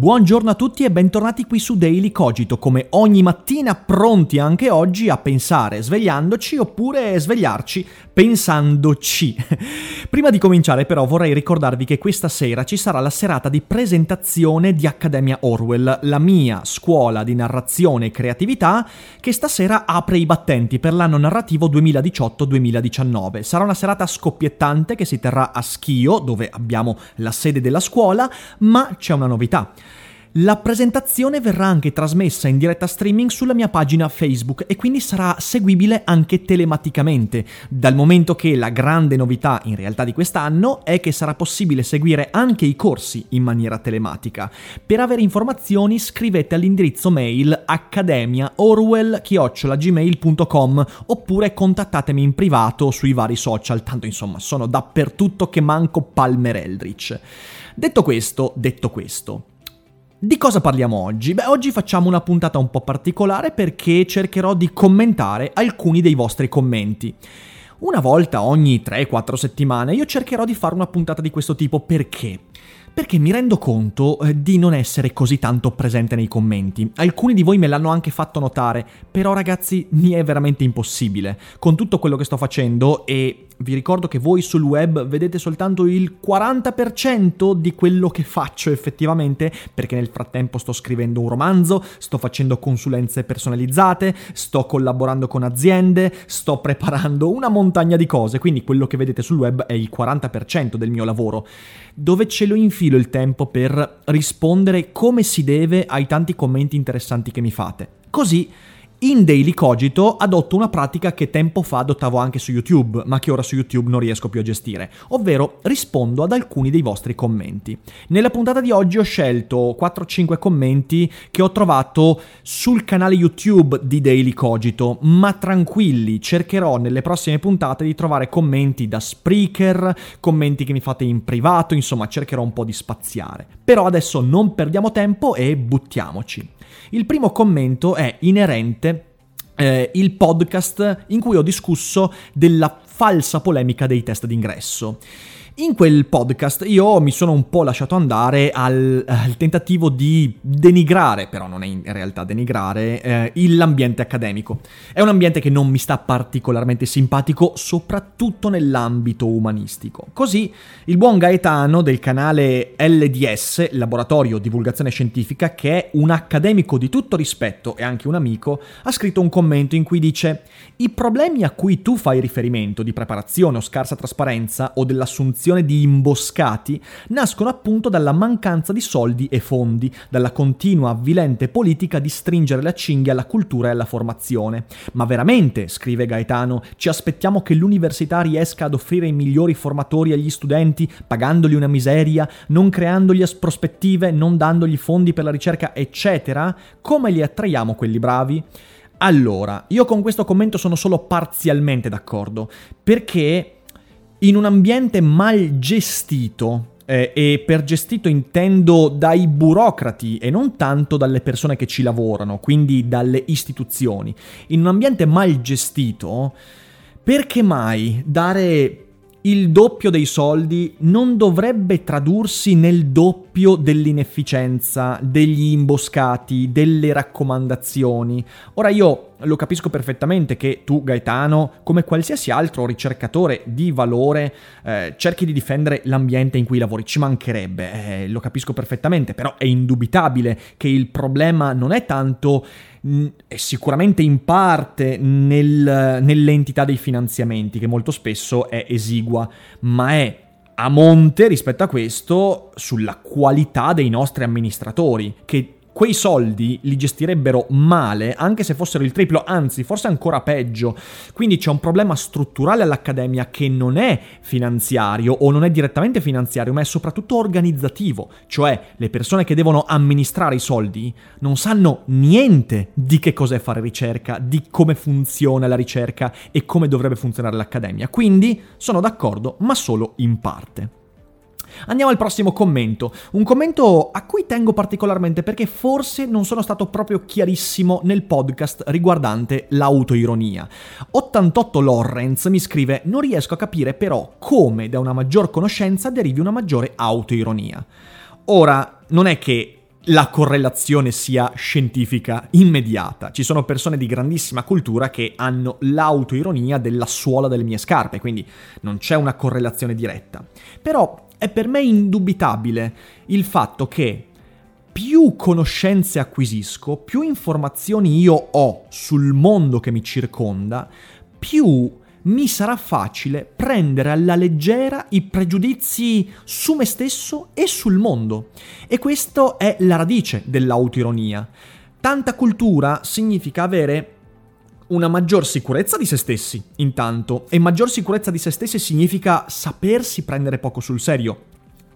Buongiorno a tutti e bentornati qui su Daily Cogito, come ogni mattina pronti anche oggi a pensare svegliandoci oppure svegliarci pensandoci. Prima di cominciare però vorrei ricordarvi che questa sera ci sarà la serata di presentazione di Accademia Orwell, la mia scuola di narrazione e creatività che stasera apre i battenti per l'anno narrativo 2018-2019. Sarà una serata scoppiettante che si terrà a Schio, dove abbiamo la sede della scuola, ma c'è una novità. La presentazione verrà anche trasmessa in diretta streaming sulla mia pagina Facebook e quindi sarà seguibile anche telematicamente, dal momento che la grande novità in realtà di quest'anno è che sarà possibile seguire anche i corsi in maniera telematica. Per avere informazioni scrivete all'indirizzo mail accademiaorwell.gmail.com oppure contattatemi in privato sui vari social, tanto insomma sono dappertutto che manco Palmer Eldritch. Detto questo, detto questo, di cosa parliamo oggi? Beh, oggi facciamo una puntata un po' particolare perché cercherò di commentare alcuni dei vostri commenti. Una volta ogni 3-4 settimane io cercherò di fare una puntata di questo tipo perché? Perché mi rendo conto eh, di non essere così tanto presente nei commenti. Alcuni di voi me l'hanno anche fatto notare, però ragazzi mi è veramente impossibile. Con tutto quello che sto facendo e vi ricordo che voi sul web vedete soltanto il 40% di quello che faccio effettivamente, perché nel frattempo sto scrivendo un romanzo, sto facendo consulenze personalizzate, sto collaborando con aziende, sto preparando una montagna di cose, quindi quello che vedete sul web è il 40% del mio lavoro. Dove ce lo infilo il tempo per rispondere come si deve ai tanti commenti interessanti che mi fate. Così in Daily Cogito adotto una pratica che tempo fa adottavo anche su YouTube, ma che ora su YouTube non riesco più a gestire, ovvero rispondo ad alcuni dei vostri commenti. Nella puntata di oggi ho scelto 4-5 commenti che ho trovato sul canale YouTube di Daily Cogito, ma tranquilli, cercherò nelle prossime puntate di trovare commenti da Spreaker, commenti che mi fate in privato, insomma cercherò un po' di spaziare. Però adesso non perdiamo tempo e buttiamoci. Il primo commento è inerente eh, il podcast in cui ho discusso della falsa polemica dei test d'ingresso. In quel podcast io mi sono un po' lasciato andare al, al tentativo di denigrare, però non è in realtà denigrare, eh, l'ambiente accademico. È un ambiente che non mi sta particolarmente simpatico, soprattutto nell'ambito umanistico. Così il buon Gaetano del canale LDS, Laboratorio Divulgazione Scientifica, che è un accademico di tutto rispetto e anche un amico, ha scritto un commento in cui dice i problemi a cui tu fai riferimento di preparazione o scarsa trasparenza o dell'assunzione di imboscati nascono appunto dalla mancanza di soldi e fondi, dalla continua avvilente politica di stringere la cinghia alla cultura e alla formazione. Ma veramente, scrive Gaetano, ci aspettiamo che l'università riesca ad offrire i migliori formatori agli studenti, pagandogli una miseria, non creandogli prospettive, non dandogli fondi per la ricerca, eccetera? Come li attraiamo quelli bravi? Allora, io con questo commento sono solo parzialmente d'accordo, perché in un ambiente mal gestito, eh, e per gestito intendo dai burocrati e non tanto dalle persone che ci lavorano, quindi dalle istituzioni. In un ambiente mal gestito, perché mai dare il doppio dei soldi non dovrebbe tradursi nel doppio dell'inefficienza, degli imboscati, delle raccomandazioni. Ora io lo capisco perfettamente che tu, Gaetano, come qualsiasi altro ricercatore di valore, eh, cerchi di difendere l'ambiente in cui lavori. Ci mancherebbe, eh, lo capisco perfettamente, però è indubitabile che il problema non è tanto è sicuramente in parte nel, nell'entità dei finanziamenti, che molto spesso è esigua, ma è a monte rispetto a questo sulla qualità dei nostri amministratori, che quei soldi li gestirebbero male, anche se fossero il triplo, anzi forse ancora peggio. Quindi c'è un problema strutturale all'Accademia che non è finanziario o non è direttamente finanziario, ma è soprattutto organizzativo, cioè le persone che devono amministrare i soldi non sanno niente di che cos'è fare ricerca, di come funziona la ricerca e come dovrebbe funzionare l'Accademia. Quindi sono d'accordo, ma solo in parte. Andiamo al prossimo commento, un commento a cui tengo particolarmente perché forse non sono stato proprio chiarissimo nel podcast riguardante l'autoironia. 88 Lawrence mi scrive non riesco a capire però come da una maggior conoscenza derivi una maggiore autoironia. Ora, non è che la correlazione sia scientifica immediata. Ci sono persone di grandissima cultura che hanno l'autoironia della suola delle mie scarpe, quindi non c'è una correlazione diretta. Però è per me indubitabile il fatto che più conoscenze acquisisco, più informazioni io ho sul mondo che mi circonda, più mi sarà facile prendere alla leggera i pregiudizi su me stesso e sul mondo. E questo è la radice dell'autoironia. Tanta cultura significa avere una maggior sicurezza di se stessi, intanto, e maggior sicurezza di se stessi significa sapersi prendere poco sul serio,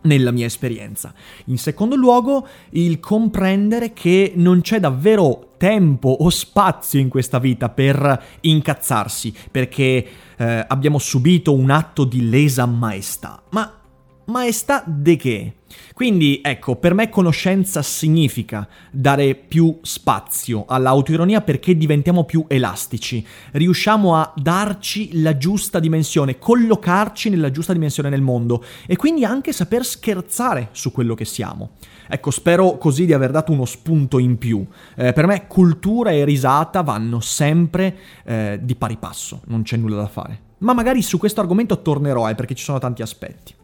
nella mia esperienza. In secondo luogo, il comprendere che non c'è davvero tempo o spazio in questa vita per incazzarsi, perché eh, abbiamo subito un atto di lesa maestà. Ma maestà de che? Quindi ecco, per me conoscenza significa dare più spazio all'autoironia perché diventiamo più elastici, riusciamo a darci la giusta dimensione, collocarci nella giusta dimensione nel mondo e quindi anche saper scherzare su quello che siamo. Ecco, spero così di aver dato uno spunto in più. Eh, per me cultura e risata vanno sempre eh, di pari passo, non c'è nulla da fare. Ma magari su questo argomento tornerò, eh, perché ci sono tanti aspetti.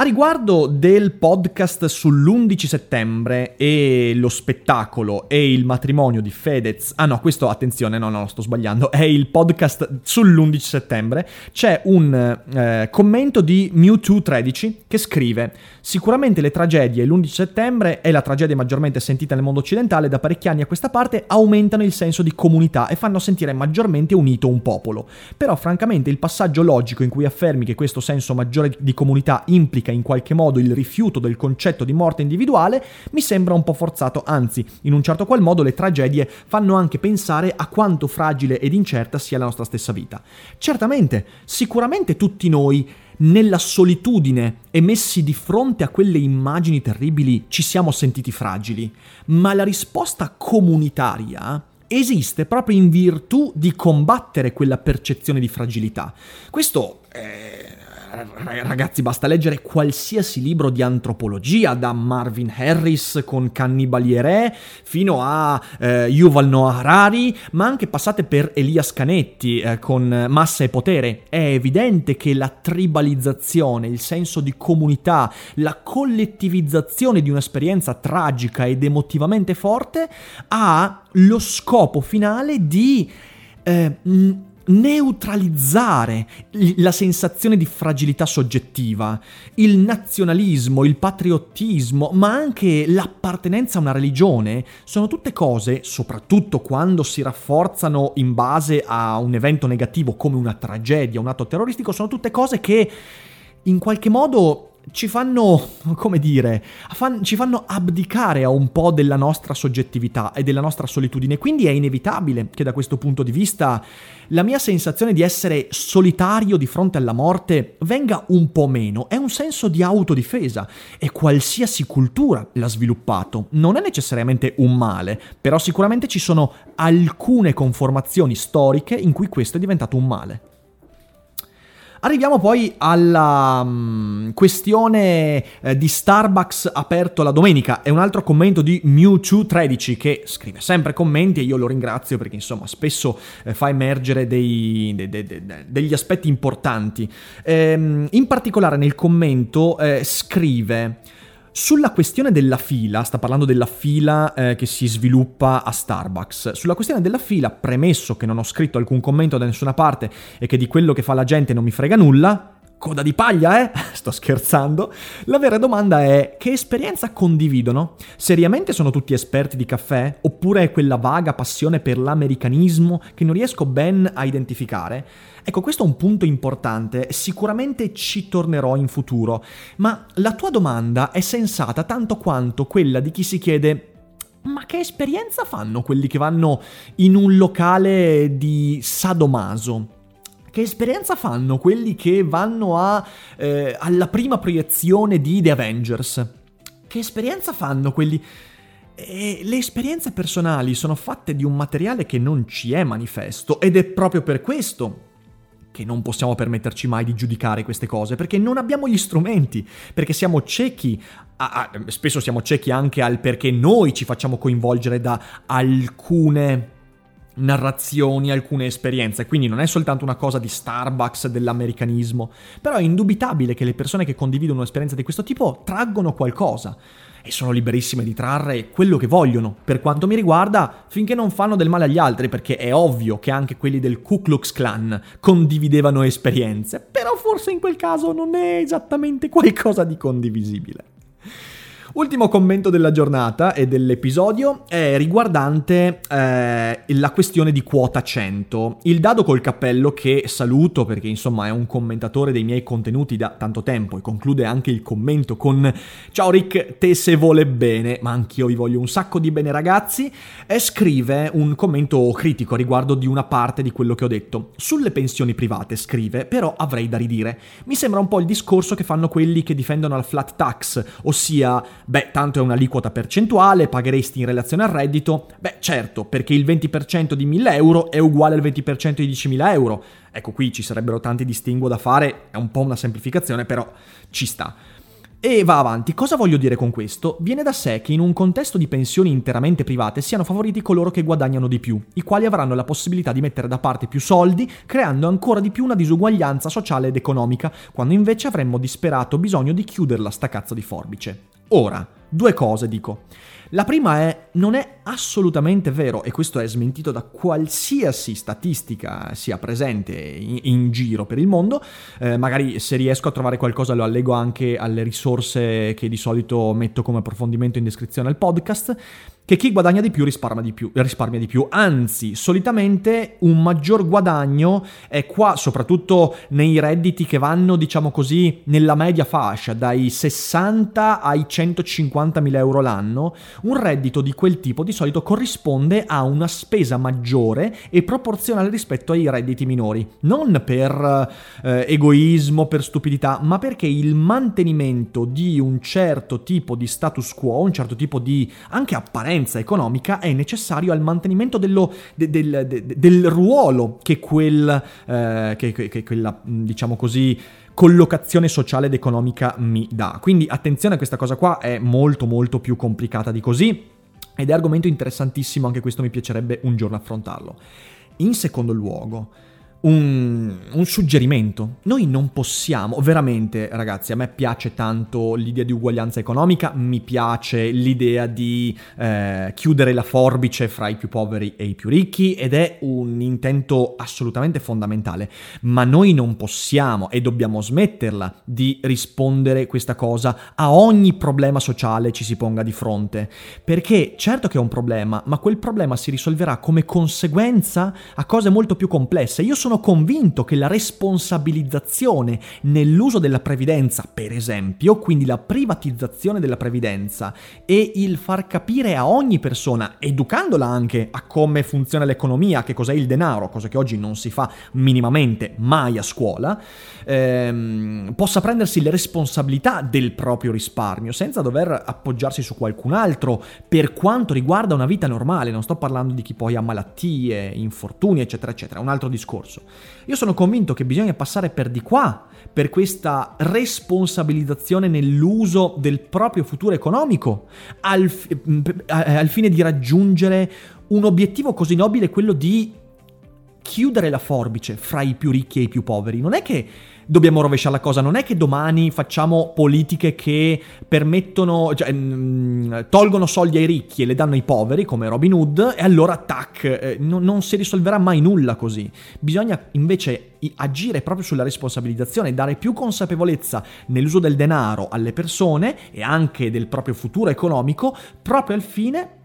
A riguardo del podcast sull'11 settembre e lo spettacolo e il matrimonio di Fedez, ah no, questo attenzione, no, no, sto sbagliando, è il podcast sull'11 settembre, c'è un eh, commento di Mewtwo13 che scrive Sicuramente le tragedie l'11 settembre e la tragedia maggiormente sentita nel mondo occidentale da parecchi anni a questa parte aumentano il senso di comunità e fanno sentire maggiormente unito un popolo. Però francamente il passaggio logico in cui affermi che questo senso maggiore di comunità implica implica in qualche modo il rifiuto del concetto di morte individuale mi sembra un po' forzato, anzi, in un certo qual modo le tragedie fanno anche pensare a quanto fragile ed incerta sia la nostra stessa vita. Certamente, sicuramente tutti noi nella solitudine e messi di fronte a quelle immagini terribili ci siamo sentiti fragili, ma la risposta comunitaria esiste proprio in virtù di combattere quella percezione di fragilità. Questo è ragazzi, basta leggere qualsiasi libro di antropologia, da Marvin Harris con Cannibali e Re, fino a eh, Yuval Noah Harari, ma anche passate per Elias Canetti eh, con Massa e Potere. È evidente che la tribalizzazione, il senso di comunità, la collettivizzazione di un'esperienza tragica ed emotivamente forte ha lo scopo finale di... Eh, neutralizzare la sensazione di fragilità soggettiva, il nazionalismo, il patriottismo, ma anche l'appartenenza a una religione, sono tutte cose, soprattutto quando si rafforzano in base a un evento negativo come una tragedia, un atto terroristico, sono tutte cose che in qualche modo ci fanno, come dire, fan, ci fanno abdicare a un po' della nostra soggettività e della nostra solitudine. Quindi è inevitabile che da questo punto di vista la mia sensazione di essere solitario di fronte alla morte venga un po' meno. È un senso di autodifesa e qualsiasi cultura l'ha sviluppato. Non è necessariamente un male, però sicuramente ci sono alcune conformazioni storiche in cui questo è diventato un male. Arriviamo poi alla um, questione eh, di Starbucks aperto la domenica. È un altro commento di Mewtwo13 che scrive sempre commenti e io lo ringrazio perché insomma spesso eh, fa emergere dei, de, de, de, degli aspetti importanti. Ehm, in particolare nel commento eh, scrive... Sulla questione della fila, sta parlando della fila eh, che si sviluppa a Starbucks, sulla questione della fila, premesso che non ho scritto alcun commento da nessuna parte e che di quello che fa la gente non mi frega nulla, coda di paglia, eh? Sto scherzando. La vera domanda è che esperienza condividono? Seriamente sono tutti esperti di caffè? Oppure è quella vaga passione per l'americanismo che non riesco ben a identificare? Ecco, questo è un punto importante, sicuramente ci tornerò in futuro, ma la tua domanda è sensata tanto quanto quella di chi si chiede ma che esperienza fanno quelli che vanno in un locale di sadomaso? Che esperienza fanno quelli che vanno a, eh, alla prima proiezione di The Avengers? Che esperienza fanno quelli... E le esperienze personali sono fatte di un materiale che non ci è manifesto ed è proprio per questo che non possiamo permetterci mai di giudicare queste cose, perché non abbiamo gli strumenti, perché siamo ciechi, a, a, spesso siamo ciechi anche al perché noi ci facciamo coinvolgere da alcune narrazioni, alcune esperienze, quindi non è soltanto una cosa di Starbucks, dell'americanismo, però è indubitabile che le persone che condividono un'esperienza di questo tipo traggono qualcosa. E sono liberissime di trarre quello che vogliono, per quanto mi riguarda, finché non fanno del male agli altri, perché è ovvio che anche quelli del Ku Klux Klan condividevano esperienze, però forse in quel caso non è esattamente qualcosa di condivisibile. Ultimo commento della giornata e dell'episodio è riguardante eh, la questione di quota 100. Il dado col cappello che saluto perché insomma è un commentatore dei miei contenuti da tanto tempo e conclude anche il commento con Ciao Rick, te se vuole bene, ma anch'io vi voglio un sacco di bene ragazzi, e scrive un commento critico riguardo di una parte di quello che ho detto. Sulle pensioni private scrive, però avrei da ridire. Mi sembra un po' il discorso che fanno quelli che difendono la flat tax, ossia Beh, tanto è un'aliquota percentuale, pagheresti in relazione al reddito? Beh, certo, perché il 20% di 1000 euro è uguale al 20% di 10.000 euro. Ecco, qui ci sarebbero tanti distinguo da fare, è un po' una semplificazione, però ci sta. E va avanti, cosa voglio dire con questo? Viene da sé che in un contesto di pensioni interamente private siano favoriti coloro che guadagnano di più, i quali avranno la possibilità di mettere da parte più soldi, creando ancora di più una disuguaglianza sociale ed economica, quando invece avremmo disperato bisogno di chiuderla sta cazzo di forbice. Ora, due cose dico. La prima è, non è assolutamente vero, e questo è smentito da qualsiasi statistica sia presente in, in giro per il mondo, eh, magari se riesco a trovare qualcosa lo allego anche alle risorse che di solito metto come approfondimento in descrizione al podcast, che chi guadagna di più risparmia di più, risparmia di più. Anzi, solitamente un maggior guadagno è qua, soprattutto nei redditi che vanno, diciamo così, nella media fascia, dai 60 ai 150 mila euro l'anno, un reddito di quel tipo di solito corrisponde a una spesa maggiore e proporzionale rispetto ai redditi minori. Non per eh, egoismo, per stupidità, ma perché il mantenimento di un certo tipo di status quo, un certo tipo di anche apparenza, differenza economica è necessario al mantenimento dello, de, del, de, del, ruolo che, quel, eh, che, che, che quella, diciamo così, collocazione sociale ed economica mi dà. Quindi attenzione a questa cosa qua, è molto molto più complicata di così ed è argomento interessantissimo, anche questo mi piacerebbe un giorno affrontarlo. In secondo luogo, un, un, suggerimento. Noi non possiamo, veramente ragazzi, a me piace tanto l'idea di uguaglianza economica, mi piace l'idea di eh, chiudere la forbice fra i più poveri e i più ricchi ed è un intento assolutamente fondamentale, ma noi non possiamo e dobbiamo smetterla di rispondere questa cosa a ogni problema sociale ci si ponga di fronte, perché certo che è un problema, ma quel problema si risolverà come conseguenza a cose molto più complesse. Io sono sono convinto che la responsabilizzazione nell'uso della previdenza, per esempio, quindi la privatizzazione della previdenza e il far capire a ogni persona, educandola anche a come funziona l'economia, che cos'è il denaro, cosa che oggi non si fa minimamente mai a scuola, ehm, possa prendersi le responsabilità del proprio risparmio senza dover appoggiarsi su qualcun altro per quanto riguarda una vita normale, non sto parlando di chi poi ha malattie, infortuni, eccetera, eccetera, un altro discorso discorso. Io sono convinto che bisogna passare per di qua, per questa responsabilizzazione nell'uso del proprio futuro economico, al, al fine di raggiungere un obiettivo così nobile, quello di chiudere la forbice fra i più ricchi e i più poveri. Non è che dobbiamo rovesciare la cosa, non è che domani facciamo politiche che permettono, cioè, mm, tolgono soldi ai ricchi e le danno ai poveri, come Robin Hood, e allora tac, eh, non, non si risolverà mai nulla così. Bisogna invece agire proprio sulla responsabilizzazione, dare più consapevolezza nell'uso del denaro alle persone e anche del proprio futuro economico, proprio al fine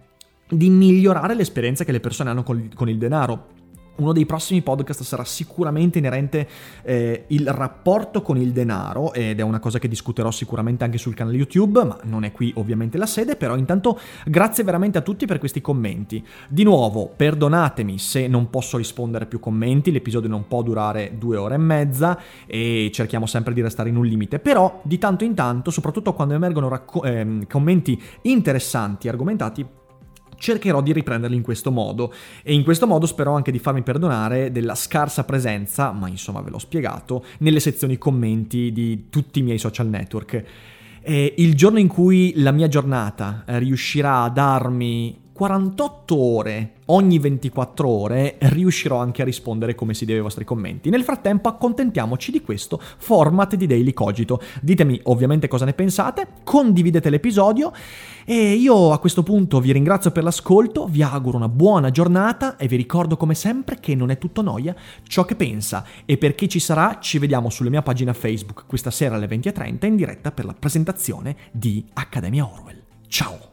di migliorare l'esperienza che le persone hanno con il denaro. Uno dei prossimi podcast sarà sicuramente inerente eh, il rapporto con il denaro ed è una cosa che discuterò sicuramente anche sul canale YouTube, ma non è qui ovviamente la sede, però intanto grazie veramente a tutti per questi commenti. Di nuovo, perdonatemi se non posso rispondere più commenti, l'episodio non può durare due ore e mezza e cerchiamo sempre di restare in un limite, però di tanto in tanto, soprattutto quando emergono racco- eh, commenti interessanti, argomentati, cercherò di riprenderli in questo modo e in questo modo spero anche di farmi perdonare della scarsa presenza, ma insomma ve l'ho spiegato, nelle sezioni commenti di tutti i miei social network. E il giorno in cui la mia giornata riuscirà a darmi 48 ore ogni 24 ore riuscirò anche a rispondere come si deve ai vostri commenti. Nel frattempo accontentiamoci di questo format di Daily Cogito. Ditemi ovviamente cosa ne pensate, condividete l'episodio e io a questo punto vi ringrazio per l'ascolto, vi auguro una buona giornata e vi ricordo come sempre che non è tutto noia ciò che pensa e per chi ci sarà ci vediamo sulla mia pagina Facebook questa sera alle 20.30 in diretta per la presentazione di Accademia Orwell. Ciao!